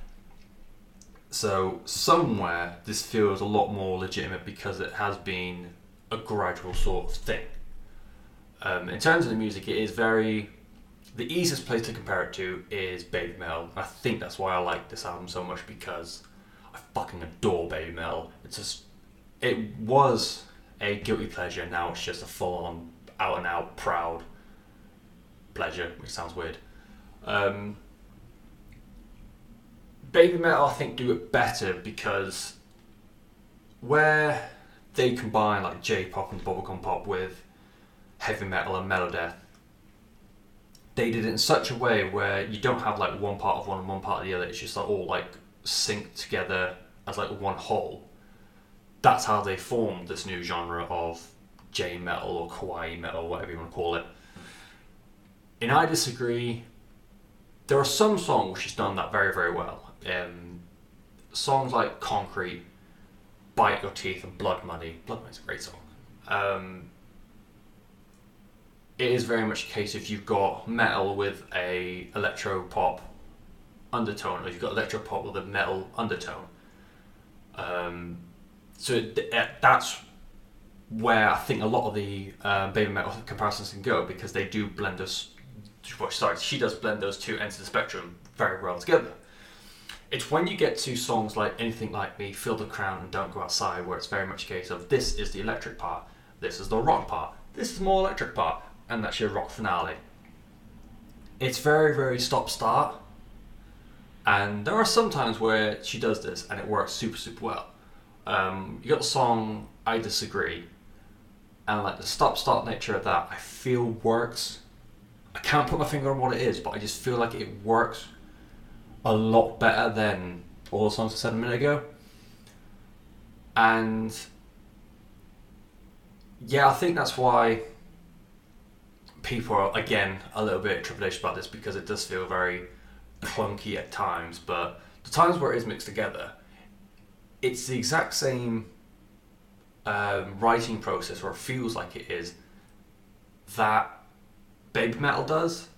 So somewhere this feels a lot more legitimate because it has been a gradual sort of thing. Um, in terms of the music, it is very. The easiest place to compare it to is Babymetal. I think that's why I like this album so much because I fucking adore Babymetal. It's just. It was a guilty pleasure, now it's just a full on out and out proud pleasure, which sounds weird. Um, Baby Metal, I think, do it better because where they combine like J-pop and bubblegum pop with heavy metal and melodeath, they did it in such a way where you don't have like one part of one and one part of the other. It's just like all like synced together as like one whole. That's how they formed this new genre of J metal or kawaii metal, whatever you want to call it. And I disagree. There are some songs she's done that very, very well. Um, songs like Concrete, Bite Your Teeth, and Blood Money. Blood Money's a great song. Um, it is very much a case if you've got metal with a electro pop undertone, or you've got electro pop with a metal undertone. Um, so th- that's where I think a lot of the uh, baby metal comparisons can go because they do blend those. Well, sorry, she does blend those two ends of the spectrum very well together. It's when you get to songs like Anything Like Me, Feel the Crown, and Don't Go Outside, where it's very much a case of this is the electric part, this is the rock part, this is more electric part, and that's your rock finale. It's very, very stop start, and there are some times where she does this and it works super, super well. Um, you got the song I Disagree, and like the stop start nature of that, I feel works. I can't put my finger on what it is, but I just feel like it works a lot better than all the songs I said a minute ago. And yeah, I think that's why people are again a little bit trepidation about this because it does feel very clunky at times. But the times where it is mixed together, it's the exact same um, writing process, or feels like it is, that baby metal does.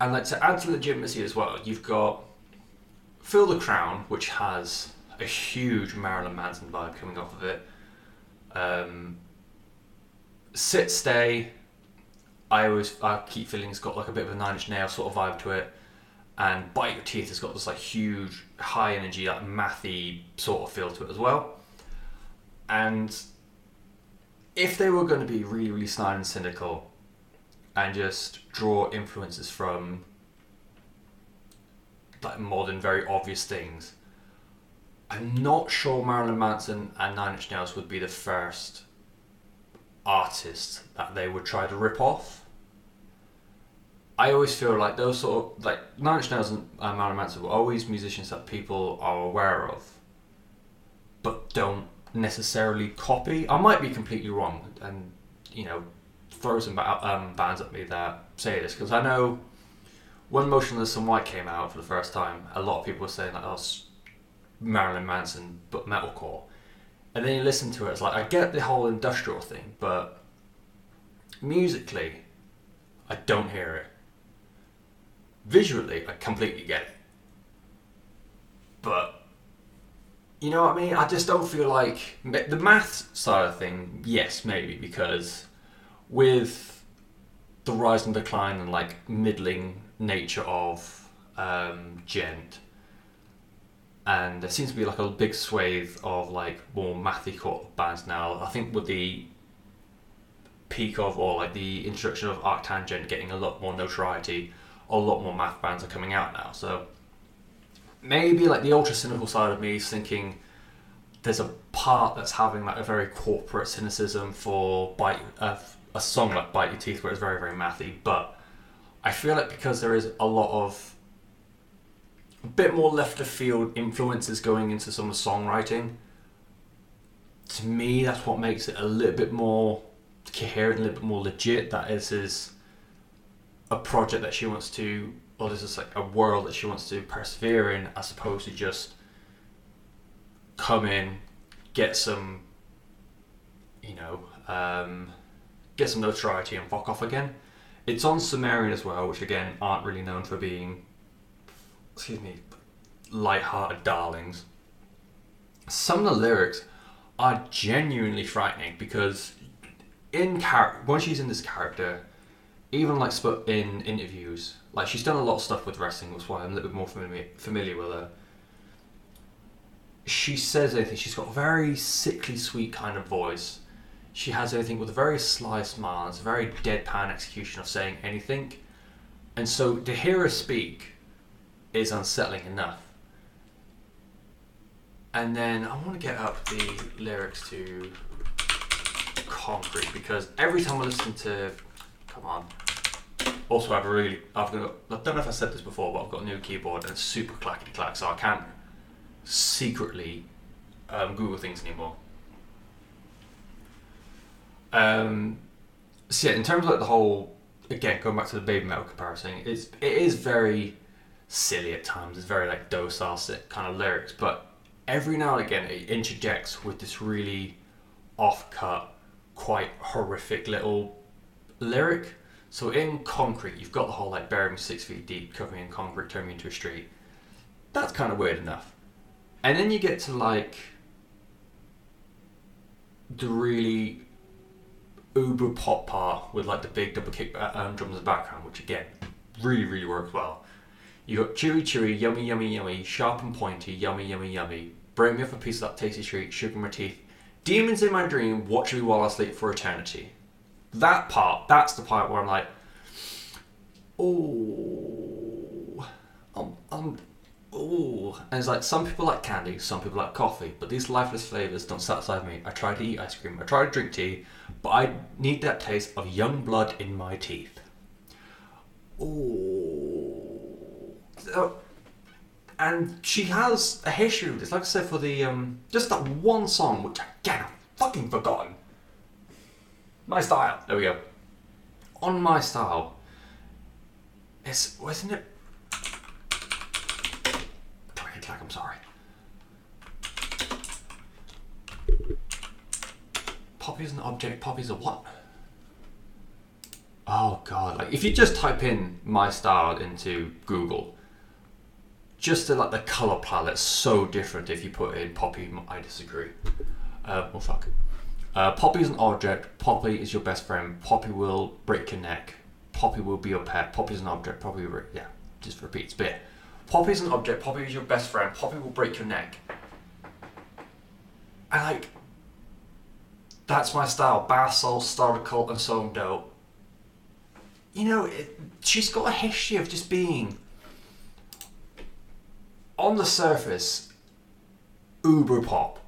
And like to add to legitimacy as well, you've got Feel the Crown, which has a huge Marilyn Manson vibe coming off of it. Um, Sit Stay, I always I keep feeling it's got like a bit of a Nine Inch Nail sort of vibe to it, and Bite Your Teeth has got this like huge, high energy, like mathy sort of feel to it as well. And if they were going to be really, really snide and cynical, and just draw influences from like modern, very obvious things, I'm not sure Marilyn Manson and Nine Inch Nails would be the first artists that they would try to rip off. I always feel like those sort of like Nine Inch Nails and uh, Marilyn Manson were always musicians that people are aware of, but don't necessarily copy. I might be completely wrong, and you know, throw some um, bands at me that say this because I know when Motionless in White came out for the first time, a lot of people were saying like, "Oh, Marilyn Manson, but metalcore." And then you listen to it, it's like I get the whole industrial thing, but musically, I don't hear it. Visually, I completely get it. But you know what I mean? I just don't feel like the math side of thing. Yes, maybe because with the rise and decline and like middling nature of um, djent, and there seems to be like a big swathe of like more mathy core bands now. I think with the peak of or like the introduction of Arctangent getting a lot more notoriety, a lot more math bands are coming out now. So maybe like the ultra cynical side of me is thinking there's a part that's having like a very corporate cynicism for bite uh, a song like Bite Your Teeth where it's very very mathy, but I feel like because there is a lot of bit more left of field influences going into some of the songwriting. To me, that's what makes it a little bit more coherent, a little bit more legit. That is, is a project that she wants to, or this is like a world that she wants to persevere in, as opposed to just come in, get some, you know, um, get some notoriety and fuck off again. It's on Sumerian as well, which again aren't really known for being, excuse me, light-hearted darlings. Some of the lyrics are genuinely frightening because in char- when she's in this character, even like in interviews, like she's done a lot of stuff with wrestling, that's why I'm a little bit more familiar familiar with her. She says anything. She's got a very sickly sweet kind of voice. she has anything with a very sly smile. It's a very deadpan execution of saying anything. And so to hear her speak is unsettling enough. And then I want to get up the lyrics to Concrete because every time I listen to, come on. Also, I have really, I've got, I don't know if I said this before, but I've got a new keyboard and it's super clackety clack, so I can't secretly um, Google things anymore. Um, so yeah, in terms of like the whole, again, going back to the baby metal comparison, it's it is very silly at times. It's very like docile kind of lyrics, but every now and again it interjects with this really off-cut, quite horrific little lyric. So in concrete, you've got the whole like burying six feet deep, covering in concrete, turning into a street. That's kind of weird enough. And then you get to like the really uber pop part with like the big double kick um, drums in the background, which again really really works well. You got chewy chewy, yummy yummy yummy, sharp and pointy, yummy yummy yummy. Bring me up a piece of that tasty treat, sugar my teeth. Demons in my dream, watch me while I sleep for eternity. That part, that's the part where I'm like, oh, I'm, um, I'm um, Ooh, and it's like some people like candy, some people like coffee, but these lifeless flavors don't satisfy me. I try to eat ice cream, I try to drink tea, but I need that taste of young blood in my teeth. Ooh, so, and she has a history with this. Like I said, for the um, just that one song, which again I've fucking forgotten. My style. There we go. On my style. It's wasn't it I'm sorry. Poppy is an object, Poppy's a what? Oh god, like if you just type in my style into Google, just the, like the color palette's so different if you put in Poppy, I disagree. Uh, well fuck. Uh, Poppy is an object, Poppy is your best friend, Poppy will break your neck, Poppy will be your pet, Poppy is an object, Poppy will, yeah, just repeats. Yeah, Poppy is an object. Poppy is your best friend. Poppy will break your neck. And like, that's my style. Soul, Starter Cult, and So Dope. You know, it, she's got a history of just being on the surface uber pop.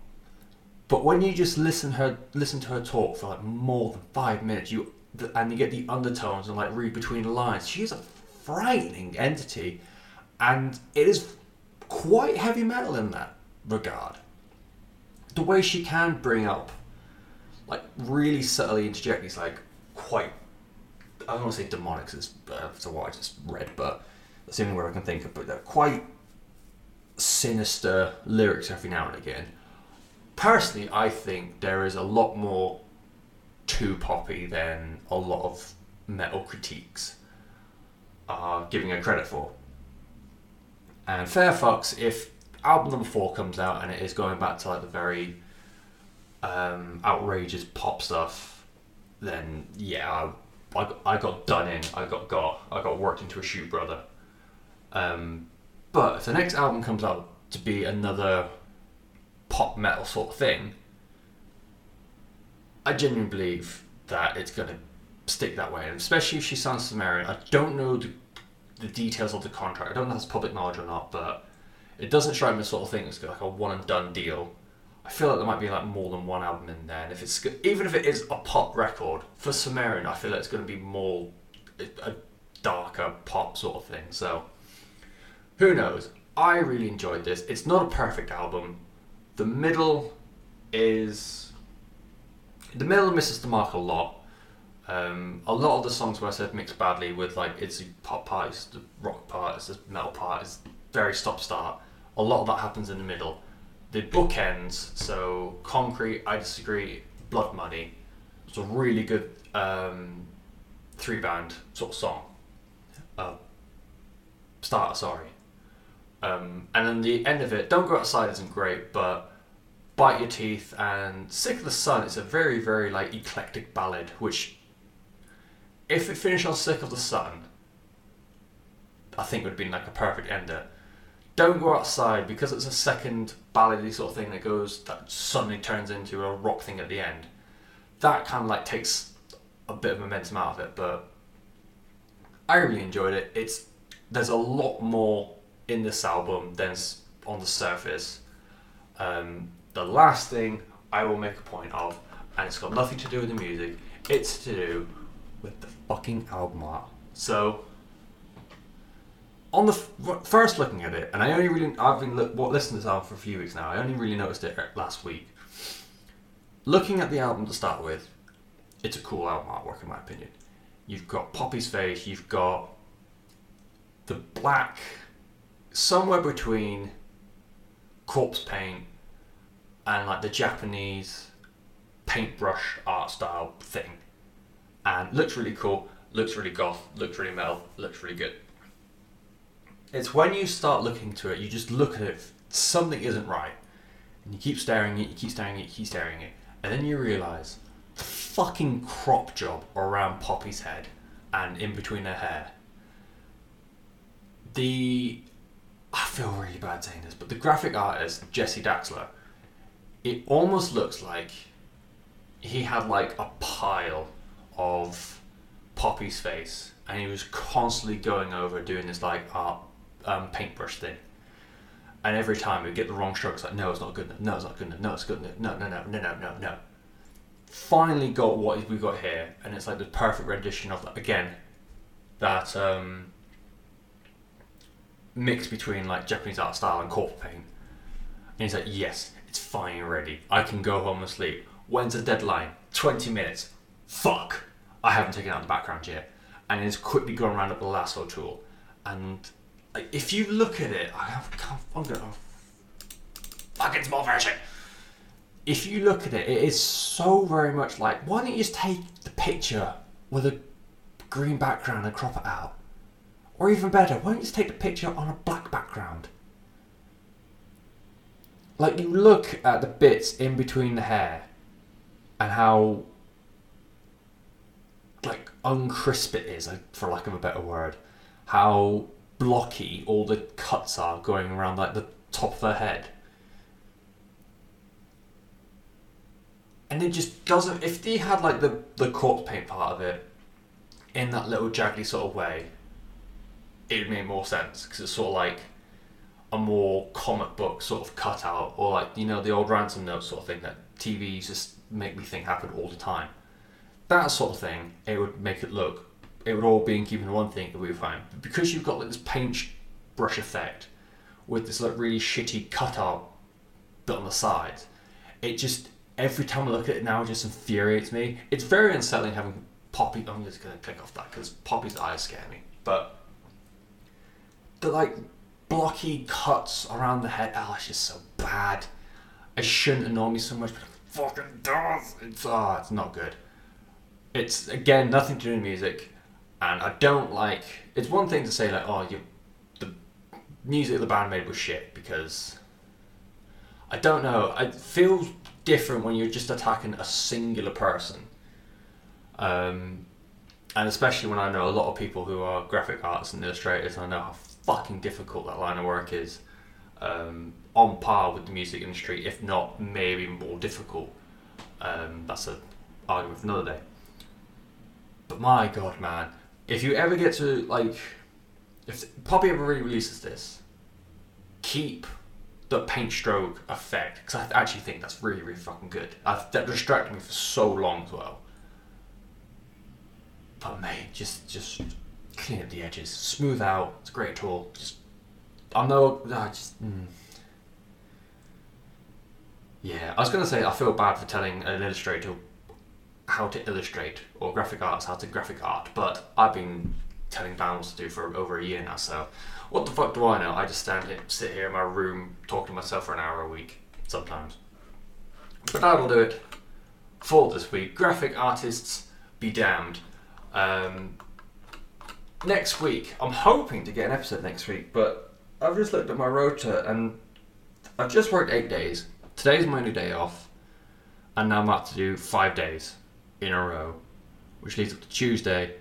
But when you just listen her listen to her talk for like more than five minutes, you and you get the undertones and like read between the lines, She is a frightening entity and it is quite heavy metal in that regard. The way she can bring up, like, really subtly interject these, like, quite, I don't want to say demonic, it's uh, so what I just read, but that's the only word I can think of, but they're quite sinister lyrics every now and again. Personally, I think there is a lot more to Poppy than a lot of metal critiques are giving her credit for. And Fair Fox, if album number four comes out and it is going back to like the very um, outrageous pop stuff, then yeah, I, I, I, got done in. I got got I got worked into a shoe brother. Um, but if the next album comes out to be another pop metal sort of thing, I genuinely believe that it's going to stick that way, and especially if she sounds Sumerian. I don't know the the details of the contract. I don't know if that's public knowledge or not, but it doesn't strike me the sort of thing that's like a one and done deal. I feel like there might be like more than one album in there, and if it's even if it is a pop record for Sumerian, I feel like it's going to be more a darker pop sort of thing. So who knows? I really enjoyed this. It's not a perfect album. The middle is the middle misses the mark a lot. Um, a lot of the songs where I said mixed badly with like it's the pop part, it's the rock part, it's the metal part, it's very stop start. A lot of that happens in the middle. The bookends, so Concrete, I Disagree, Blood Money, it's a really good um, three band sort of song. Uh, starter, sorry. Um, and then the end of it, Don't Go Outside isn't great, but Bite Your Teeth and Sick of the Sun is a very, very like eclectic ballad, which if it finished on Sick of the Sun, I think would have been like a perfect ender. Don't go outside because it's a second ballady sort of thing that goes that suddenly turns into a rock thing at the end. that kind of like takes a bit of momentum out of it. But I really enjoyed it. It's there's a lot more in this album than's on the surface. Um, the last thing I will make a point of, and it's got nothing to do with the music. It's to do with the fucking album art. So on the f- first looking at it, and I only really I've been look, what, listening to this album for a few weeks now. I only really noticed it last week. Looking at the album to start with, it's a cool album artwork in my opinion. You've got Poppy's face. You've got the black, somewhere between corpse paint and like the Japanese paintbrush art style thing, and looks really cool. Looks really goth. Looks really metal. Looks really good it's when you start looking to it, you just look at it, something isn't right. And you keep staring at it, you keep staring at it, you keep staring at it. And then you realise the fucking crop job around Poppy's head and in between her hair. The. I feel really bad saying this, but the graphic artist, Jesse Daxler, it almost looks like he had like a pile of Poppy's face and he was constantly going over doing this like art um, paintbrush thing. And every time we get the wrong stroke, it's like, no, it's not good enough. No, it's not good enough. No, it's good enough. No, no, no, no, no, no, no. Finally got what we got here, and it's like the perfect rendition of. Again, that um, mix between like Japanese art style and corpse paint. And he's like, yes, it's fine already. I can go home and sleep. When's the deadline? 20 minutes. Fuck! I haven't taken out the background yet. And he's quickly gone around up the lasso tool. And like, if you look at it, I have, I'm going to fucking small version. If you look at it, it is so very much like why don't you just take the picture with a green background and crop it out? Or even better, why don't you just take the picture on a black background? Like you look at the bits in between the hair and how like uncrisp it is, for lack of a better word. How blocky all the cuts are going around like the top of her head. And it just doesn't. If they had like the the corpse paint part of it in that little jaggedy sort of way, it would make more sense because it's sort of like a more comic book sort of cutout, or like you know the old ransom note sort of thing that TVs just make me think happen all the time. That sort of thing, it would make it look it would all be in keeping with one thing, it would be fine. But because you've got like this paint brush effect with this like really shitty cutout bit on the side, it just every time I look at it now, it just infuriates me. It's very unsettling having Poppy. I'm just gonna click off that because Poppy's eyes scare me. But the like blocky cuts around the head, oh, it's just so bad. It shouldn't annoy me so much, but it fucking does. It's ah, oh, it's not good. It's again nothing to do with music and I don't like. It's one thing to say like, oh, you, the music the band made was shit because I don't know. It feels different when you're just attacking a singular person, um, and especially when I know a lot of people who are graphic artists and illustrators, and I know how fucking difficult that line of work is. Um, on par with the music industry, if not maybe more difficult. Um, that's an argument for another day. But my god, man, if you ever get to like, if Poppy ever re-releases this, keep the paint stroke effect because I actually think that's really really fucking good. I've, that distracted me for so long as well. But mate, just just clean up the edges, smooth out. It's a great tool. Just I know I just. Mm. Yeah, I was gonna say I feel bad for telling an illustrator how to illustrate or graphic arts how to graphic art, but I've been telling bands to do for over a year now. So what the fuck do I know? I just stand here, sit here in my room, talk to myself for an hour a week sometimes. But that'll do it for this week. Graphic artists be damned. Um, next week, I'm hoping to get an episode next week, but I've just looked at my rota and I've just worked eight days. Today's my only day off, and now I'm about to do five days in a row, which leads up to Tuesday.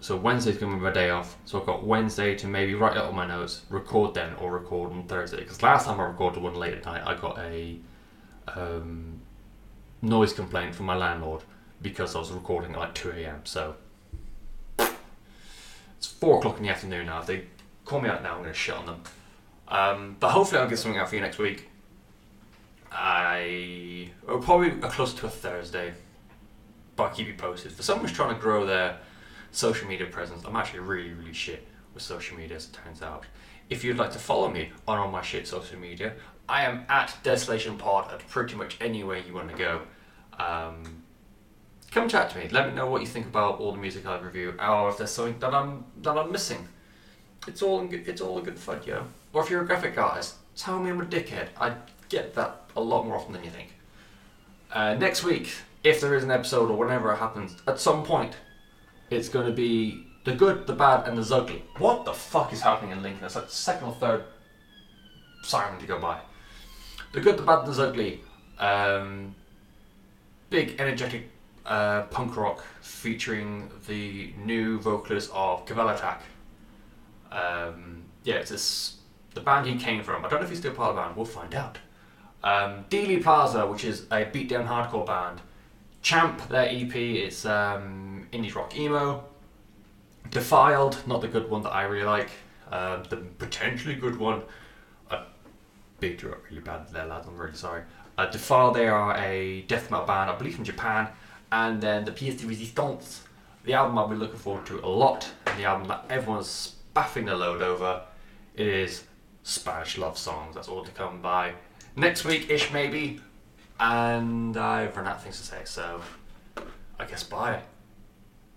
So Wednesday's going to be my day off. So I've got Wednesday to maybe write out all my notes, record then, or record on Thursday. Because last time I recorded one late at night, I got a um, noise complaint from my landlord because I was recording at like 2 a.m. So it's 4 o'clock in the afternoon now. If they call me out now, I'm going to shit on them. Um, but hopefully, I'll get something out for you next week. I or probably close to a Thursday, but I'll keep you posted. For someone who's trying to grow their social media presence, I'm actually really, really shit with social media, as it turns out. If you'd like to follow me on all my shit social media, I am at Desolation Pod at pretty much anywhere you want to go. Um, come chat to me. Let me know what you think about all the music I review, or if there's something that I'm that I'm missing. It's all good, it's all a good fun, yo. Or if you're a graphic artist, tell me I'm a dickhead. I get that a lot more often than you think. Uh, next week, if there is an episode or whenever it happens, at some point, it's going to be the good, the bad, and the ugly. What the fuck is happening in Lincoln? It's like the second or third siren to go by. The good, the bad, and the ugly. Um, big, energetic uh, punk rock featuring the new vocalist of Cavell Attack. Um, yeah, it's this, the band he came from. I don't know if he's still part of the band. We'll find out. Um, Dealey Plaza, which is a beatdown hardcore band. Champ, their EP, it's um, indie rock emo. Defiled, not the good one that I really like. Um, the potentially good one. Beat you up really bad there, lads. I'm really sorry. Uh, Defiled, they are a death metal band, I believe from Japan. And then the Pièce de Résistance, the album I've been looking forward to a lot, and the album that everyone's spaffing the load over, is Spanish Love Songs. That's all to come by next week ish, maybe. And I've run out of things to say, so I guess bye.